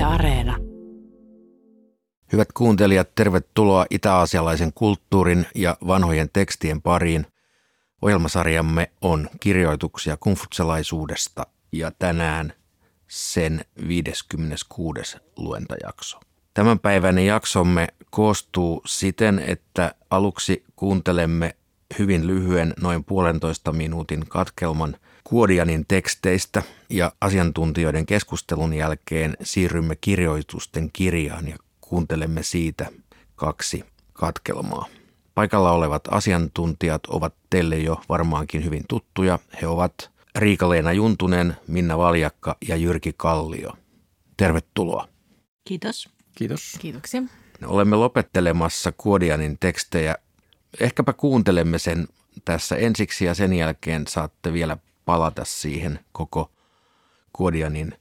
Yle Areena. Hyvät kuuntelijat, tervetuloa itä-aasialaisen kulttuurin ja vanhojen tekstien pariin. Ohjelmasarjamme on kirjoituksia kungfutselaisuudesta ja tänään sen 56. luentajakso. Tämänpäiväinen jaksomme koostuu siten, että aluksi kuuntelemme hyvin lyhyen noin puolentoista minuutin katkelman Kuodianin teksteistä ja asiantuntijoiden keskustelun jälkeen siirrymme kirjoitusten kirjaan ja kuuntelemme siitä kaksi katkelmaa. Paikalla olevat asiantuntijat ovat teille jo varmaankin hyvin tuttuja. He ovat Riika-Leena Juntunen, Minna Valjakka ja Jyrki Kallio. Tervetuloa. Kiitos. Kiitos. Kiitoksia. Olemme lopettelemassa Kuodianin tekstejä. Ehkäpä kuuntelemme sen tässä ensiksi ja sen jälkeen saatte vielä palata siihen koko Kuodianin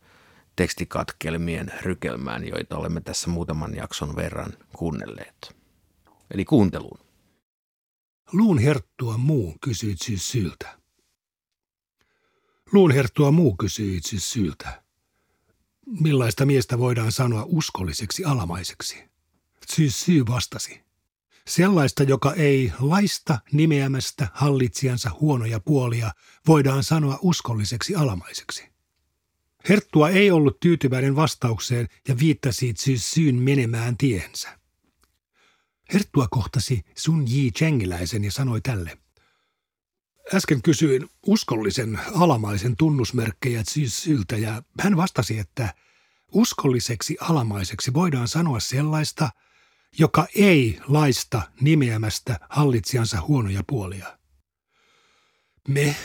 tekstikatkelmien rykelmään, joita olemme tässä muutaman jakson verran kuunnelleet. Eli kuunteluun. Luun herttua muu kysyi siis syltä. Luun herttua muu kysyi itse syltä. Millaista miestä voidaan sanoa uskolliseksi alamaiseksi? Siis syy vastasi. Sellaista, joka ei laista nimeämästä hallitsijansa huonoja puolia, voidaan sanoa uskolliseksi alamaiseksi. Herttua ei ollut tyytyväinen vastaukseen ja viittasi siis syyn menemään tiensä. Herttua kohtasi Sun Yi Chengiläisen ja sanoi tälle. Äsken kysyin uskollisen alamaisen tunnusmerkkejä siis syltä ja hän vastasi, että uskolliseksi alamaiseksi voidaan sanoa sellaista – joka ei laista nimeämästä hallitsijansa huonoja puolia. Me,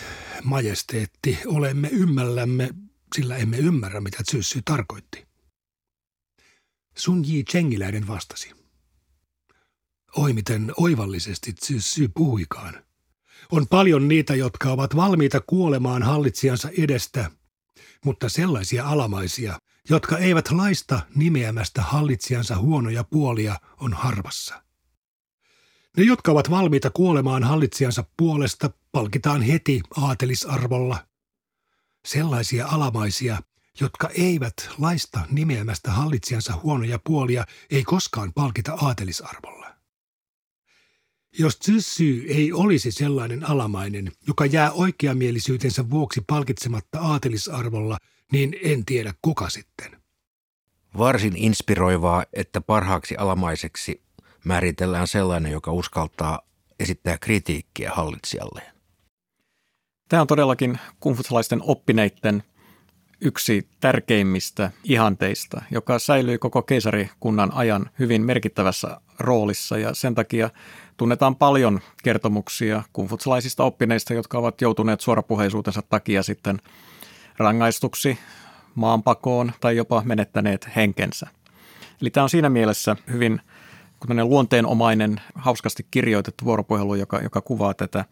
majesteetti, olemme ymmällämme, sillä emme ymmärrä, mitä Tsyssy tarkoitti. Sun Ji Chengiläinen vastasi. Oi miten oivallisesti Tsyssy puhuikaan. On paljon niitä, jotka ovat valmiita kuolemaan hallitsijansa edestä, mutta sellaisia alamaisia, jotka eivät laista nimeämästä hallitsijansa huonoja puolia, on harvassa. Ne, jotka ovat valmiita kuolemaan hallitsijansa puolesta, palkitaan heti aatelisarvolla. Sellaisia alamaisia, jotka eivät laista nimeämästä hallitsijansa huonoja puolia, ei koskaan palkita aatelisarvolla. Jos Zyssy ei olisi sellainen alamainen, joka jää oikeamielisyytensä vuoksi palkitsematta aatelisarvolla – niin en tiedä kuka sitten. Varsin inspiroivaa, että parhaaksi alamaiseksi määritellään sellainen, joka uskaltaa esittää kritiikkiä hallitsijalleen. Tämä on todellakin kungfutsalaisten oppineiden yksi tärkeimmistä ihanteista, joka säilyy koko keisarikunnan ajan hyvin merkittävässä roolissa ja sen takia tunnetaan paljon kertomuksia kungfutsalaisista oppineista, jotka ovat joutuneet suorapuheisuutensa takia sitten – rangaistuksi, maanpakoon tai jopa menettäneet henkensä. Eli tämä on siinä mielessä hyvin luonteenomainen, hauskasti kirjoitettu vuoropuhelu, joka, joka kuvaa tätä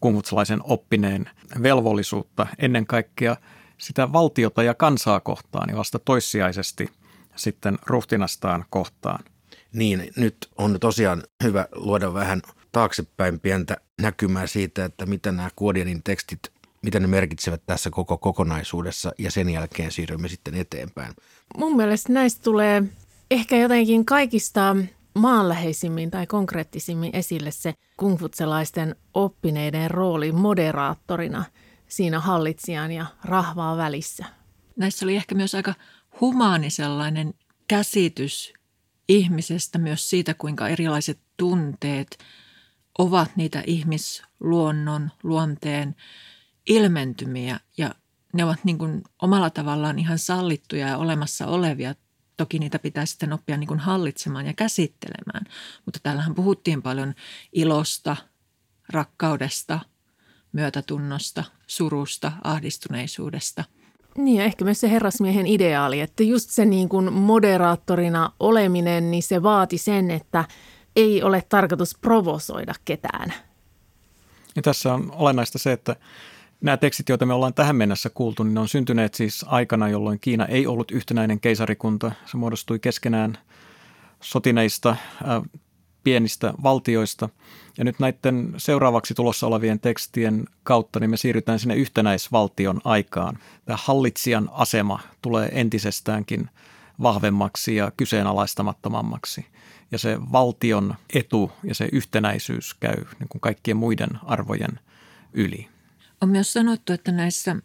kumfutsalaisen oppineen velvollisuutta ennen kaikkea sitä valtiota ja kansaa kohtaan ja vasta toissijaisesti sitten ruhtinastaan kohtaan. Niin, nyt on tosiaan hyvä luoda vähän taaksepäin pientä näkymää siitä, että mitä nämä Kuodianin tekstit mitä ne merkitsevät tässä koko kokonaisuudessa ja sen jälkeen siirrymme sitten eteenpäin. Mun mielestä näistä tulee ehkä jotenkin kaikista maanläheisimmin tai konkreettisimmin esille se kungfutselaisten oppineiden rooli moderaattorina siinä hallitsijan ja rahvaa välissä. Näissä oli ehkä myös aika humaani sellainen käsitys ihmisestä myös siitä, kuinka erilaiset tunteet ovat niitä ihmisluonnon, luonteen ilmentymiä ja ne ovat niin kuin omalla tavallaan ihan sallittuja ja olemassa olevia. Toki niitä pitää sitten oppia niin kuin hallitsemaan ja käsittelemään. Mutta täällähän puhuttiin paljon ilosta, rakkaudesta, myötätunnosta, surusta, ahdistuneisuudesta. Niin ja ehkä myös se herrasmiehen ideaali, että just se niin kuin moderaattorina oleminen, niin se vaati sen, että ei ole tarkoitus provosoida ketään. Ja tässä on olennaista se, että Nämä tekstit, joita me ollaan tähän mennessä kuultu, niin ne on syntyneet siis aikana, jolloin Kiina ei ollut yhtenäinen keisarikunta. Se muodostui keskenään sotineista, äh, pienistä valtioista. Ja nyt näiden seuraavaksi tulossa olevien tekstien kautta niin me siirrytään sinne yhtenäisvaltion aikaan. Tämä hallitsijan asema tulee entisestäänkin vahvemmaksi ja kyseenalaistamattomammaksi. Ja se valtion etu ja se yhtenäisyys käy niin kuin kaikkien muiden arvojen yli. On myös sanottu, että näissä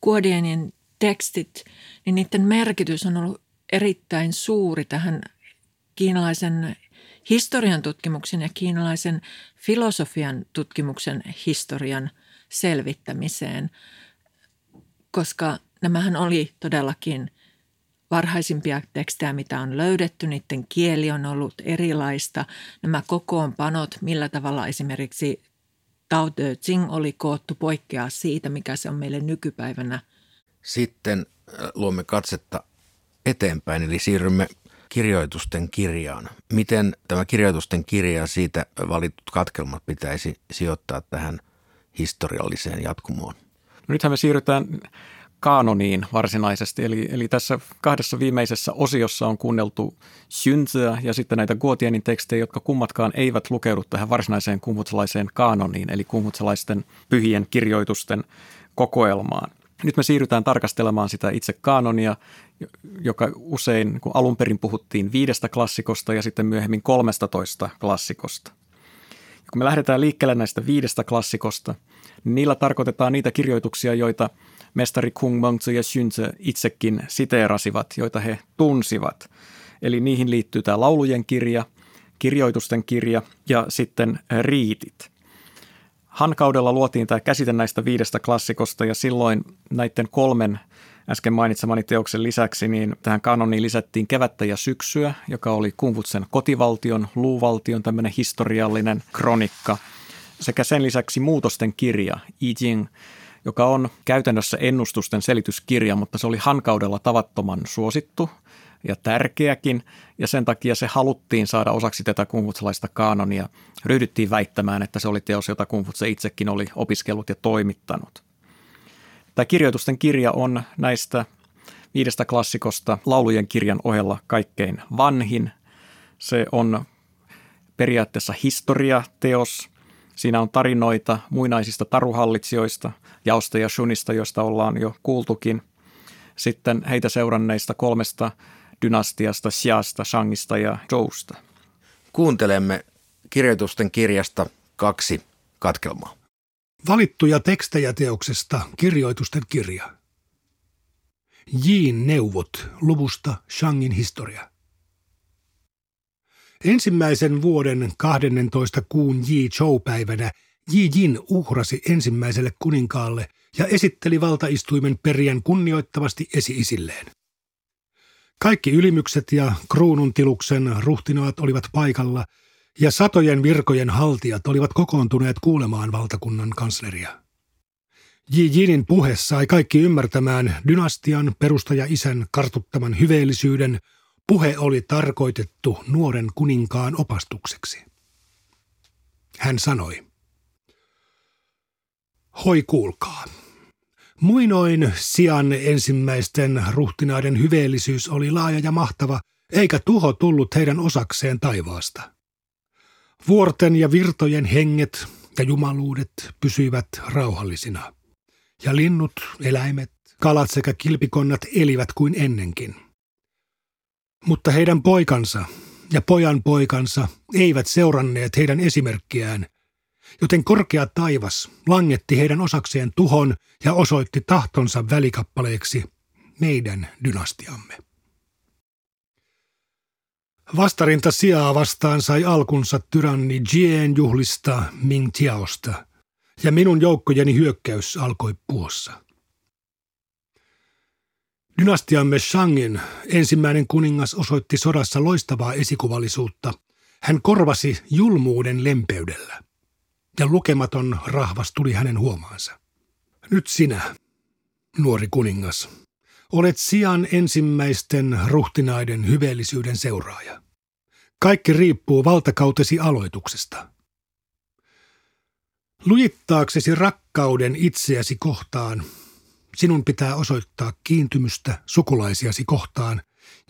Kuodienin tekstit, niin niiden merkitys on ollut erittäin suuri tähän kiinalaisen historian tutkimuksen ja kiinalaisen filosofian tutkimuksen historian selvittämiseen, koska nämähän oli todellakin varhaisimpia tekstejä, mitä on löydetty. Niiden kieli on ollut erilaista. Nämä kokoonpanot, millä tavalla esimerkiksi Tao Te Ching oli koottu poikkeaa siitä, mikä se on meille nykypäivänä. Sitten äh, luomme katsetta eteenpäin, eli siirrymme kirjoitusten kirjaan. Miten tämä kirjoitusten kirja ja siitä valitut katkelmat pitäisi sijoittaa tähän historialliseen jatkumoon? No nythän me siirrytään kaanoniin varsinaisesti. Eli, eli tässä kahdessa viimeisessä osiossa on kuunneltu Syntyä ja sitten näitä Guotienin tekstejä, jotka kummatkaan eivät lukeudu tähän varsinaiseen kumhutsalaiseen kaanoniin, eli kumhutsalaisten pyhien kirjoitusten kokoelmaan. Nyt me siirrytään tarkastelemaan sitä itse kaanonia, joka usein, kun alun perin puhuttiin viidestä klassikosta ja sitten myöhemmin kolmestatoista klassikosta. Ja kun me lähdetään liikkeelle näistä viidestä klassikosta, niin niillä tarkoitetaan niitä kirjoituksia, joita mestari Kung Mengzi ja Xunzi itsekin siteerasivat, joita he tunsivat. Eli niihin liittyy tämä laulujen kirja, kirjoitusten kirja ja sitten riitit – Hankaudella luotiin tämä käsite näistä viidestä klassikosta ja silloin näiden kolmen äsken mainitsemani teoksen lisäksi, niin tähän kanoniin lisättiin kevättä ja syksyä, joka oli Kungfutsen kotivaltion, luuvaltion tämmöinen historiallinen kronikka, sekä sen lisäksi muutosten kirja, I Ching, joka on käytännössä ennustusten selityskirja, mutta se oli hankaudella tavattoman suosittu ja tärkeäkin, ja sen takia se haluttiin saada osaksi tätä kungfutsalaista kaanonia. Ryhdyttiin väittämään, että se oli teos, jota kungfutse itsekin oli opiskellut ja toimittanut. Tämä kirjoitusten kirja on näistä viidestä klassikosta laulujen kirjan ohella kaikkein vanhin. Se on periaatteessa historiateos. Siinä on tarinoita muinaisista taruhallitsijoista, jaosta ja shunista, joista ollaan jo kuultukin. Sitten heitä seuranneista kolmesta dynastiasta, Xiasta, Shangista ja Zhousta. Kuuntelemme kirjoitusten kirjasta kaksi katkelmaa. Valittuja tekstejä teoksesta Kirjoitusten kirja. Jiin neuvot luvusta Shangin historia. Ensimmäisen vuoden 12 kuun Ji Chou-päivänä Ji Jin uhrasi ensimmäiselle kuninkaalle ja esitteli valtaistuimen periän kunnioittavasti esi-isilleen. Kaikki ylimykset ja kruununtiluksen ruhtinaat olivat paikalla ja satojen virkojen haltijat olivat kokoontuneet kuulemaan valtakunnan kansleria. Ji Jinin puhe sai kaikki ymmärtämään dynastian perustaja-isän kartuttaman hyveellisyyden. Puhe oli tarkoitettu nuoren kuninkaan opastukseksi. Hän sanoi, Hoi kuulkaa. Muinoin sian ensimmäisten ruhtinaiden hyveellisyys oli laaja ja mahtava, eikä tuho tullut heidän osakseen taivaasta. Vuorten ja virtojen henget ja jumaluudet pysyivät rauhallisina. Ja linnut, eläimet, kalat sekä kilpikonnat elivät kuin ennenkin. Mutta heidän poikansa ja pojan poikansa eivät seuranneet heidän esimerkkiään – joten korkea taivas langetti heidän osakseen tuhon ja osoitti tahtonsa välikappaleeksi meidän dynastiamme. Vastarinta sijaa vastaan sai alkunsa tyranni Jien juhlista Ming Tiaosta, ja minun joukkojeni hyökkäys alkoi puossa. Dynastiamme Shangin ensimmäinen kuningas osoitti sodassa loistavaa esikuvallisuutta. Hän korvasi julmuuden lempeydellä ja lukematon rahvas tuli hänen huomaansa. Nyt sinä, nuori kuningas, olet sian ensimmäisten ruhtinaiden hyveellisyyden seuraaja. Kaikki riippuu valtakautesi aloituksesta. Lujittaaksesi rakkauden itseäsi kohtaan, sinun pitää osoittaa kiintymystä sukulaisiasi kohtaan,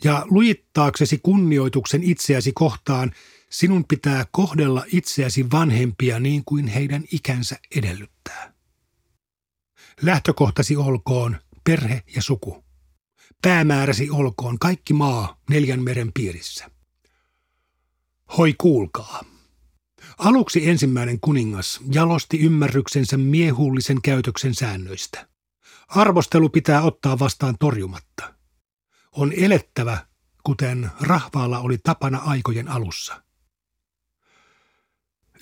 ja lujittaaksesi kunnioituksen itseäsi kohtaan, Sinun pitää kohdella itseäsi vanhempia niin kuin heidän ikänsä edellyttää. Lähtökohtasi olkoon perhe ja suku. päämääräsi olkoon kaikki maa neljän meren piirissä. Hoi kuulkaa. Aluksi ensimmäinen kuningas jalosti ymmärryksensä miehullisen käytöksen säännöistä. Arvostelu pitää ottaa vastaan torjumatta. On elettävä, kuten rahvaalla oli tapana aikojen alussa.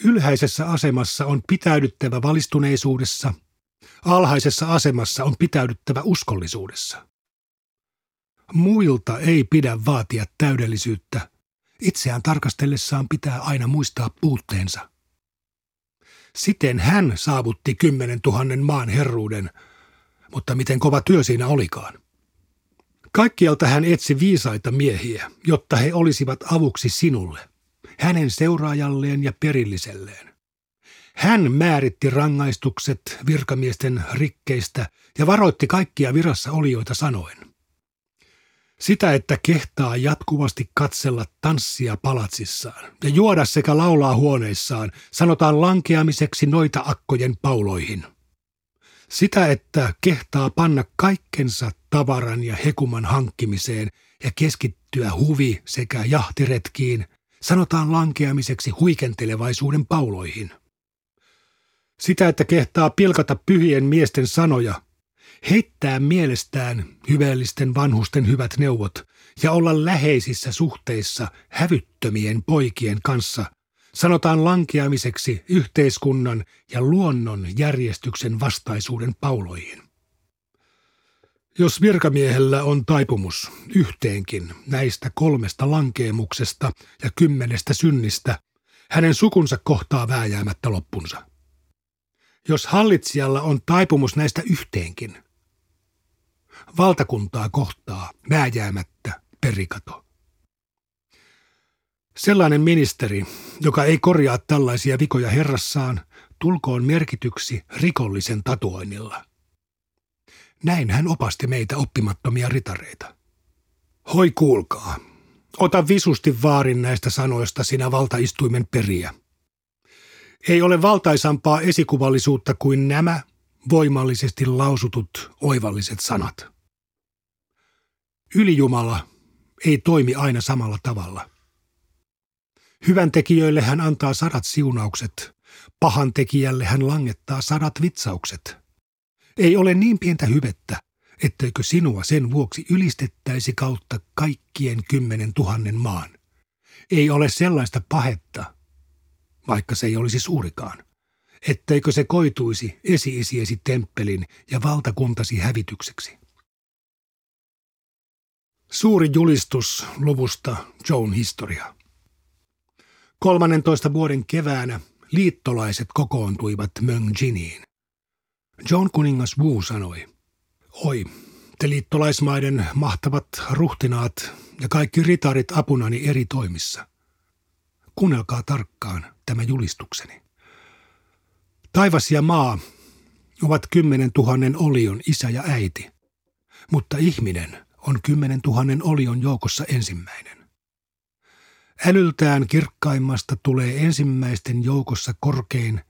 Ylhäisessä asemassa on pitäydyttävä valistuneisuudessa, alhaisessa asemassa on pitäydyttävä uskollisuudessa. Muilta ei pidä vaatia täydellisyyttä, itseään tarkastellessaan pitää aina muistaa puutteensa. Siten hän saavutti kymmenen tuhannen maan herruuden, mutta miten kova työ siinä olikaan. Kaikkialta hän etsi viisaita miehiä, jotta he olisivat avuksi sinulle, hänen seuraajalleen ja perilliselleen. Hän määritti rangaistukset virkamiesten rikkeistä ja varoitti kaikkia virassa olijoita sanoen. Sitä, että kehtaa jatkuvasti katsella tanssia palatsissaan ja juoda sekä laulaa huoneissaan, sanotaan lankeamiseksi noita akkojen pauloihin. Sitä, että kehtaa panna kaikkensa tavaran ja hekuman hankkimiseen ja keskittyä huvi- sekä jahtiretkiin, sanotaan lankeamiseksi huikentelevaisuuden pauloihin. Sitä, että kehtaa pilkata pyhien miesten sanoja heittää mielestään hyvällisten vanhusten hyvät neuvot ja olla läheisissä suhteissa hävyttömien poikien kanssa, sanotaan lankeamiseksi yhteiskunnan ja luonnon järjestyksen vastaisuuden pauloihin. Jos virkamiehellä on taipumus yhteenkin näistä kolmesta lankeemuksesta ja kymmenestä synnistä, hänen sukunsa kohtaa vääjäämättä loppunsa. Jos hallitsijalla on taipumus näistä yhteenkin, valtakuntaa kohtaa vääjäämättä perikato. Sellainen ministeri, joka ei korjaa tällaisia vikoja herrassaan, tulkoon merkityksi rikollisen tatuoinnilla. Näin hän opasti meitä oppimattomia ritareita. Hoi kuulkaa, ota visusti vaarin näistä sanoista sinä valtaistuimen periä. Ei ole valtaisampaa esikuvallisuutta kuin nämä voimallisesti lausutut oivalliset sanat. Ylijumala ei toimi aina samalla tavalla. Hyvän tekijöille hän antaa sadat siunaukset, pahan tekijälle hän langettaa sadat vitsaukset. Ei ole niin pientä hyvettä, etteikö sinua sen vuoksi ylistettäisi kautta kaikkien kymmenen tuhannen maan. Ei ole sellaista pahetta, vaikka se ei olisi suurikaan, etteikö se koituisi esi-isiesi temppelin ja valtakuntasi hävitykseksi. Suuri julistus luvusta Joan historia. 13 vuoden keväänä liittolaiset kokoontuivat Möngjiniin. John kuningas Wu sanoi, Oi, te liittolaismaiden mahtavat ruhtinaat ja kaikki ritarit apunani eri toimissa. Kuunnelkaa tarkkaan tämä julistukseni. Taivas ja maa ovat kymmenen tuhannen olion isä ja äiti, mutta ihminen – on kymmenen tuhannen olion joukossa ensimmäinen. Älyltään kirkkaimmasta tulee ensimmäisten joukossa korkein,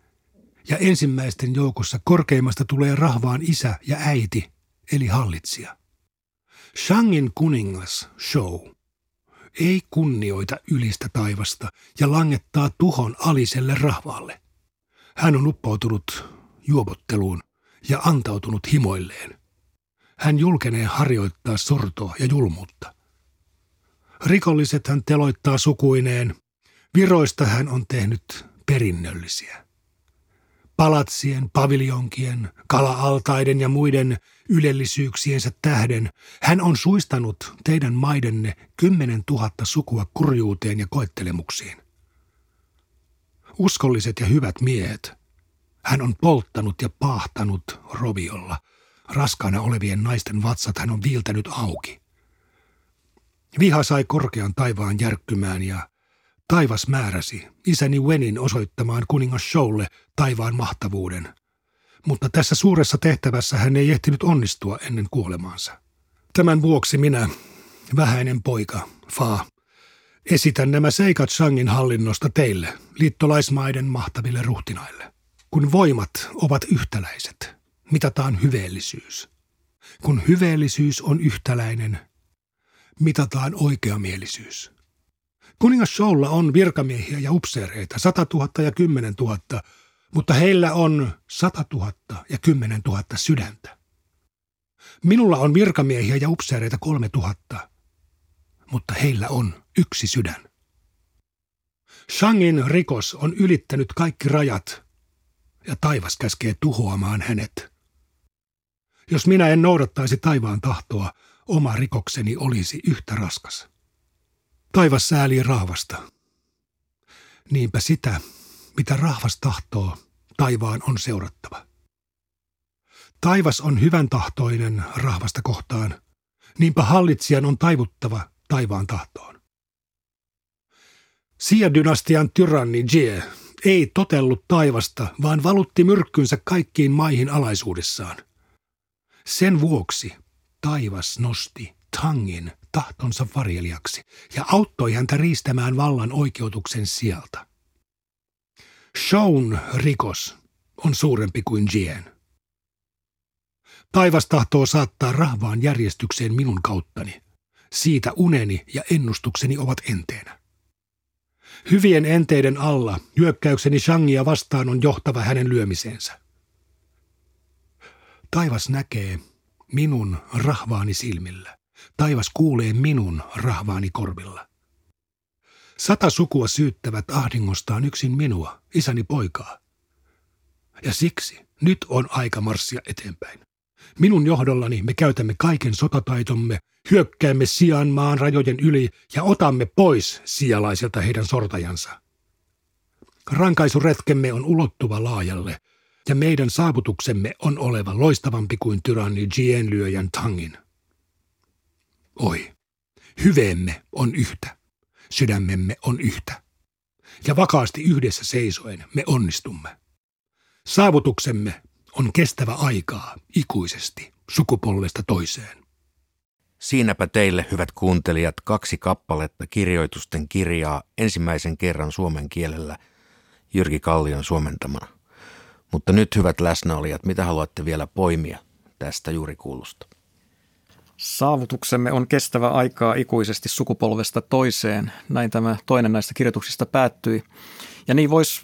ja ensimmäisten joukossa korkeimmasta tulee rahvaan isä ja äiti, eli hallitsija. Shangin kuningas, Show, ei kunnioita ylistä taivasta ja langettaa tuhon aliselle rahvaalle. Hän on uppoutunut juopotteluun ja antautunut himoilleen. Hän julkenee harjoittaa sortoa ja julmuutta. Rikolliset hän teloittaa sukuineen. Viroista hän on tehnyt perinnöllisiä. Palatsien, paviljonkien, kala-altaiden ja muiden ylellisyyksiensä tähden hän on suistanut teidän maidenne kymmenen tuhatta sukua kurjuuteen ja koettelemuksiin. Uskolliset ja hyvät miehet hän on polttanut ja paahtanut roviolla – Raskaana olevien naisten vatsat hän on viiltänyt auki. Viha sai korkean taivaan järkkymään ja taivas määräsi isäni Wenin osoittamaan kuningas Showlle taivaan mahtavuuden. Mutta tässä suuressa tehtävässä hän ei ehtinyt onnistua ennen kuolemaansa. Tämän vuoksi minä, vähäinen poika, Fa, esitän nämä seikat Shangin hallinnosta teille, liittolaismaiden mahtaville ruhtinaille. Kun voimat ovat yhtäläiset – mitataan hyveellisyys. Kun hyveellisyys on yhtäläinen, mitataan oikeamielisyys. Kuningas Showlla on virkamiehiä ja upseereita, 100 000 ja 10 000, mutta heillä on 100 000 ja 10 000 sydäntä. Minulla on virkamiehiä ja upseereita 3 000, mutta heillä on yksi sydän. Shangin rikos on ylittänyt kaikki rajat ja taivas käskee tuhoamaan hänet. Jos minä en noudattaisi taivaan tahtoa, oma rikokseni olisi yhtä raskas. Taivas säälii rahvasta. Niinpä sitä, mitä rahvas tahtoo, taivaan on seurattava. Taivas on hyvän tahtoinen rahvasta kohtaan, niinpä hallitsijan on taivuttava taivaan tahtoon. Sia-dynastian tyranni Jie ei totellut taivasta, vaan valutti myrkkynsä kaikkiin maihin alaisuudessaan. Sen vuoksi taivas nosti Tangin tahtonsa varjelijaksi ja auttoi häntä riistämään vallan oikeutuksen sieltä. Shown rikos on suurempi kuin Jien. Taivas tahtoo saattaa rahvaan järjestykseen minun kauttani. Siitä uneni ja ennustukseni ovat enteenä. Hyvien enteiden alla hyökkäykseni Shangia vastaan on johtava hänen lyömiseensä. Taivas näkee minun rahvaani silmillä. Taivas kuulee minun rahvaani korvilla. Sata sukua syyttävät ahdingostaan yksin minua, isäni poikaa. Ja siksi nyt on aika marssia eteenpäin. Minun johdollani me käytämme kaiken sotataitomme, hyökkäämme sijaan maan rajojen yli ja otamme pois sijalaisilta heidän sortajansa. Rankaisuretkemme on ulottuva laajalle, ja meidän saavutuksemme on oleva loistavampi kuin tyranni Jienlyöjän Tangin. Oi, hyveemme on yhtä, sydämemme on yhtä, ja vakaasti yhdessä seisoen me onnistumme. Saavutuksemme on kestävä aikaa ikuisesti sukupolvesta toiseen. Siinäpä teille, hyvät kuuntelijat, kaksi kappaletta kirjoitusten kirjaa ensimmäisen kerran suomen kielellä Jyrki Kallion suomentamana. Mutta nyt, hyvät läsnäolijat, mitä haluatte vielä poimia tästä juuri kuulusta? Saavutuksemme on kestävä aikaa ikuisesti sukupolvesta toiseen. Näin tämä toinen näistä kirjoituksista päättyi. Ja niin voisi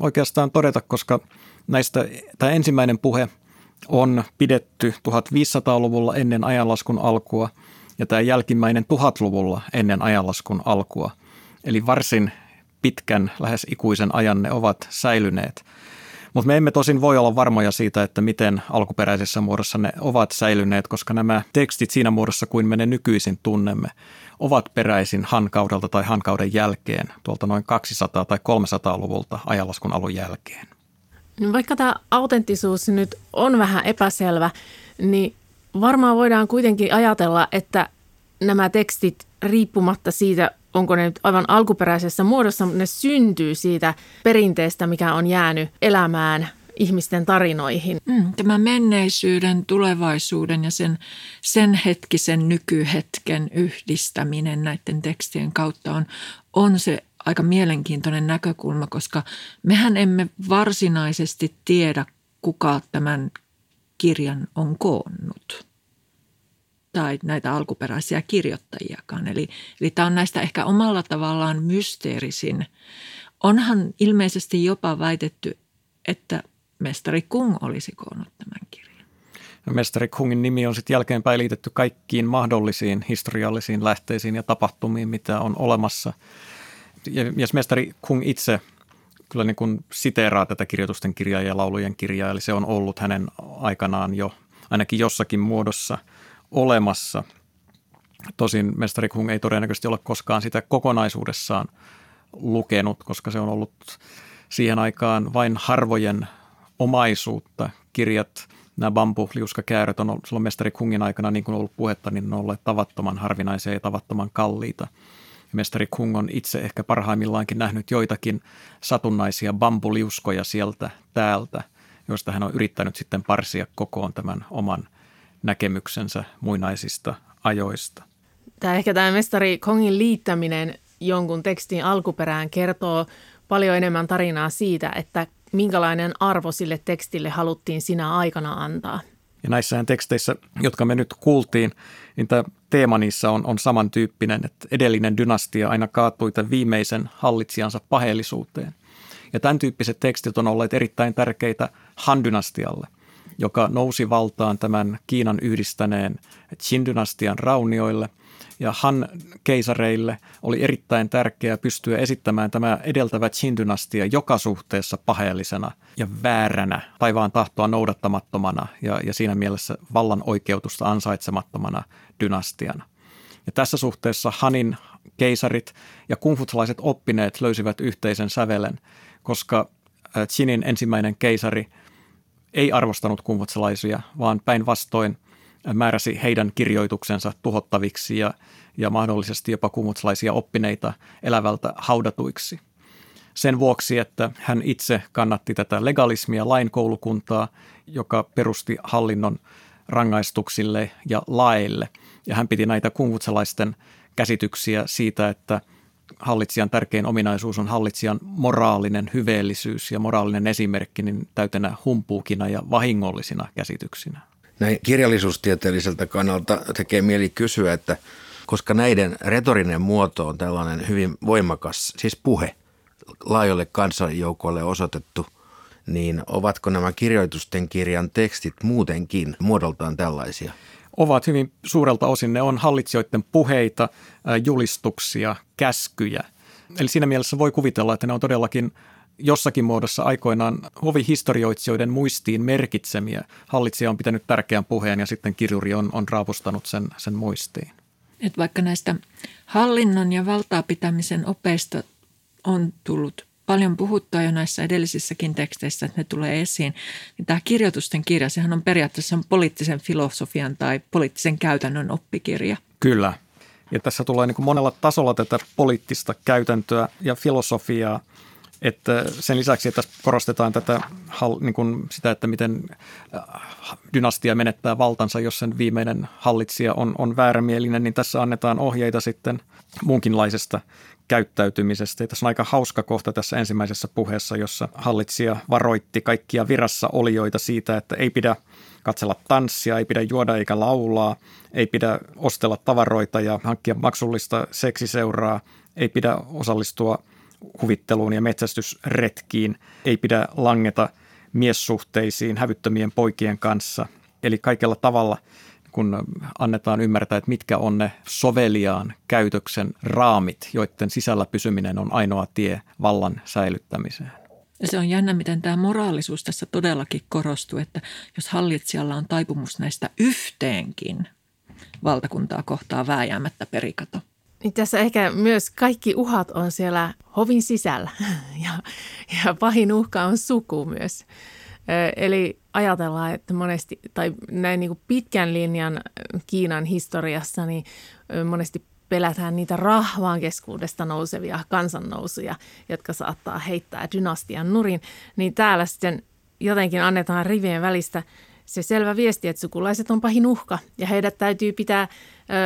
oikeastaan todeta, koska näistä tämä ensimmäinen puhe on pidetty 1500-luvulla ennen ajanlaskun alkua ja tämä jälkimmäinen 1000-luvulla ennen ajanlaskun alkua. Eli varsin pitkän, lähes ikuisen ajan ne ovat säilyneet. Mutta me emme tosin voi olla varmoja siitä, että miten alkuperäisessä muodossa ne ovat säilyneet, koska nämä tekstit siinä muodossa kuin me ne nykyisin tunnemme ovat peräisin hankaudelta tai hankauden jälkeen, tuolta noin 200- tai 300-luvulta ajanlaskun alun jälkeen. No vaikka tämä autenttisuus nyt on vähän epäselvä, niin varmaan voidaan kuitenkin ajatella, että nämä tekstit riippumatta siitä, onko ne nyt aivan alkuperäisessä muodossa, mutta ne syntyy siitä perinteestä, mikä on jäänyt elämään ihmisten tarinoihin. Mm, tämä menneisyyden, tulevaisuuden ja sen, sen hetkisen nykyhetken yhdistäminen näiden tekstien kautta on, on se aika mielenkiintoinen näkökulma, koska mehän emme varsinaisesti tiedä, kuka tämän kirjan on koonnut tai näitä alkuperäisiä kirjoittajiakaan. Eli, eli tämä on näistä ehkä omalla tavallaan mysteerisin. Onhan ilmeisesti jopa väitetty, että mestari Kung olisi koonnut tämän kirjan. No, mestari Kungin nimi on sitten jälkeenpäin liitetty kaikkiin mahdollisiin historiallisiin lähteisiin ja tapahtumiin, mitä on olemassa. Ja, ja mestari Kung itse kyllä niin kuin siteeraa tätä kirjoitusten kirjaa ja laulujen kirjaa, eli se on ollut hänen aikanaan jo ainakin jossakin muodossa – olemassa. Tosin mestari Kung ei todennäköisesti ole koskaan sitä kokonaisuudessaan lukenut, koska se on ollut siihen aikaan vain harvojen omaisuutta. Kirjat, nämä bambu-liuskakääröt on ollut silloin mestari Kungin aikana, niin kuin on ollut puhetta, niin ne on olleet tavattoman harvinaisia ja tavattoman kalliita. Mestari Kung on itse ehkä parhaimmillaankin nähnyt joitakin satunnaisia bambuliuskoja sieltä täältä, joista hän on yrittänyt sitten parsia kokoon tämän oman – näkemyksensä muinaisista ajoista. Tämä ehkä tämä mestari Kongin liittäminen jonkun tekstin alkuperään kertoo paljon enemmän tarinaa siitä, että minkälainen arvo sille tekstille haluttiin sinä aikana antaa. Ja näissä teksteissä, jotka me nyt kuultiin, niin tämä teema niissä on, on samantyyppinen, että edellinen dynastia aina kaatui tämän viimeisen hallitsijansa paheellisuuteen. Ja tämän tyyppiset tekstit on olleet erittäin tärkeitä Han-dynastialle, joka nousi valtaan tämän Kiinan yhdistäneen Qin-dynastian raunioille – ja Han keisareille oli erittäin tärkeää pystyä esittämään tämä edeltävä Qin-dynastia joka suhteessa paheellisena ja vääränä, taivaan tahtoa noudattamattomana ja, ja siinä mielessä vallan oikeutusta ansaitsemattomana dynastiana. Ja tässä suhteessa Hanin keisarit ja kungfutsalaiset oppineet löysivät yhteisen sävelen, koska Qinin ensimmäinen keisari ei arvostanut kungfutsalaisia, vaan päinvastoin – määräsi heidän kirjoituksensa tuhottaviksi ja, ja mahdollisesti jopa kumutslaisia oppineita elävältä haudatuiksi. Sen vuoksi, että hän itse kannatti tätä legalismia lainkoulukuntaa, joka perusti hallinnon rangaistuksille ja laeille. Ja hän piti näitä kungutsalaisten käsityksiä siitä, että hallitsijan tärkein ominaisuus on hallitsijan moraalinen hyveellisyys ja moraalinen esimerkki niin täytenä humpuukina ja vahingollisina käsityksinä. Näin kirjallisuustieteelliseltä kannalta tekee mieli kysyä, että koska näiden retorinen muoto on tällainen hyvin voimakas, siis puhe, laajoille kansanjoukoille osoitettu, niin ovatko nämä kirjoitusten kirjan tekstit muutenkin muodoltaan tällaisia? Ovat hyvin suurelta osin. Ne on hallitsijoiden puheita, julistuksia, käskyjä. Eli siinä mielessä voi kuvitella, että ne on todellakin jossakin muodossa aikoinaan hovihistorioitsijoiden muistiin merkitsemiä. Hallitsija on pitänyt tärkeän puheen ja sitten kirjuri on, on raapustanut sen, sen muistiin. Et vaikka näistä hallinnon ja valtaa pitämisen opeista on tullut paljon puhuttua jo näissä edellisissäkin teksteissä, että ne tulee esiin, niin tämä kirjoitusten kirja, sehän on periaatteessa poliittisen filosofian tai poliittisen käytännön oppikirja. Kyllä. Ja tässä tulee niin kuin monella tasolla tätä poliittista käytäntöä ja filosofiaa – että sen lisäksi, että tässä korostetaan tätä, niin kuin sitä, että miten äh, dynastia menettää valtansa, jos sen viimeinen hallitsija on, on väärämielinen, niin tässä annetaan ohjeita sitten muunkinlaisesta käyttäytymisestä. Ja tässä on aika hauska kohta tässä ensimmäisessä puheessa, jossa hallitsija varoitti kaikkia virassa olijoita siitä, että ei pidä katsella tanssia, ei pidä juoda eikä laulaa, ei pidä ostella tavaroita ja hankkia maksullista seksiseuraa, ei pidä osallistua – huvitteluun ja metsästysretkiin. Ei pidä langeta miessuhteisiin hävyttömien poikien kanssa. Eli kaikella tavalla, kun annetaan ymmärtää, että mitkä on ne soveliaan käytöksen raamit, joiden sisällä pysyminen on ainoa tie vallan säilyttämiseen. Ja se on jännä, miten tämä moraalisuus tässä todellakin korostuu, että jos hallitsijalla on taipumus näistä yhteenkin valtakuntaa kohtaa vääjäämättä perikato – niin tässä ehkä myös kaikki uhat on siellä hovin sisällä ja, ja pahin uhka on suku myös. Eli ajatellaan, että monesti, tai näin niin kuin pitkän linjan Kiinan historiassa, niin monesti pelätään niitä rahvaan keskuudesta nousevia kansannousuja, jotka saattaa heittää dynastian nurin, niin täällä sitten jotenkin annetaan rivien välistä se selvä viesti, että sukulaiset on pahin uhka ja heidät täytyy pitää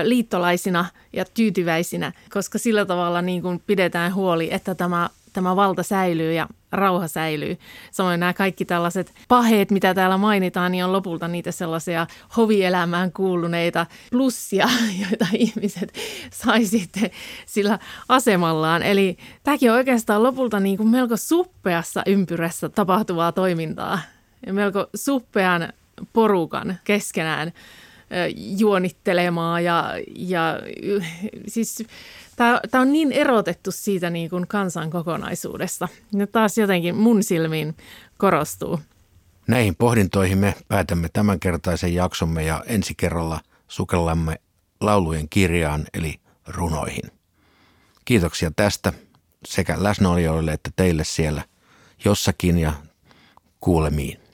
liittolaisina ja tyytyväisinä, koska sillä tavalla niin kuin pidetään huoli, että tämä, tämä valta säilyy ja rauha säilyy. Samoin nämä kaikki tällaiset paheet, mitä täällä mainitaan, niin on lopulta niitä sellaisia hovielämään kuuluneita plussia, joita ihmiset sai sitten sillä asemallaan. Eli tämäkin on oikeastaan lopulta niin kuin melko suppeassa ympyrässä tapahtuvaa toimintaa ja melko suppean porukan keskenään juonittelemaan ja, ja siis tämä on niin erotettu siitä niin kuin kansan kokonaisuudesta. Ja taas jotenkin mun silmiin korostuu. Näihin pohdintoihin me päätämme tämänkertaisen jaksomme ja ensi kerralla sukellamme laulujen kirjaan eli runoihin. Kiitoksia tästä sekä läsnäolijoille että teille siellä jossakin ja kuulemiin.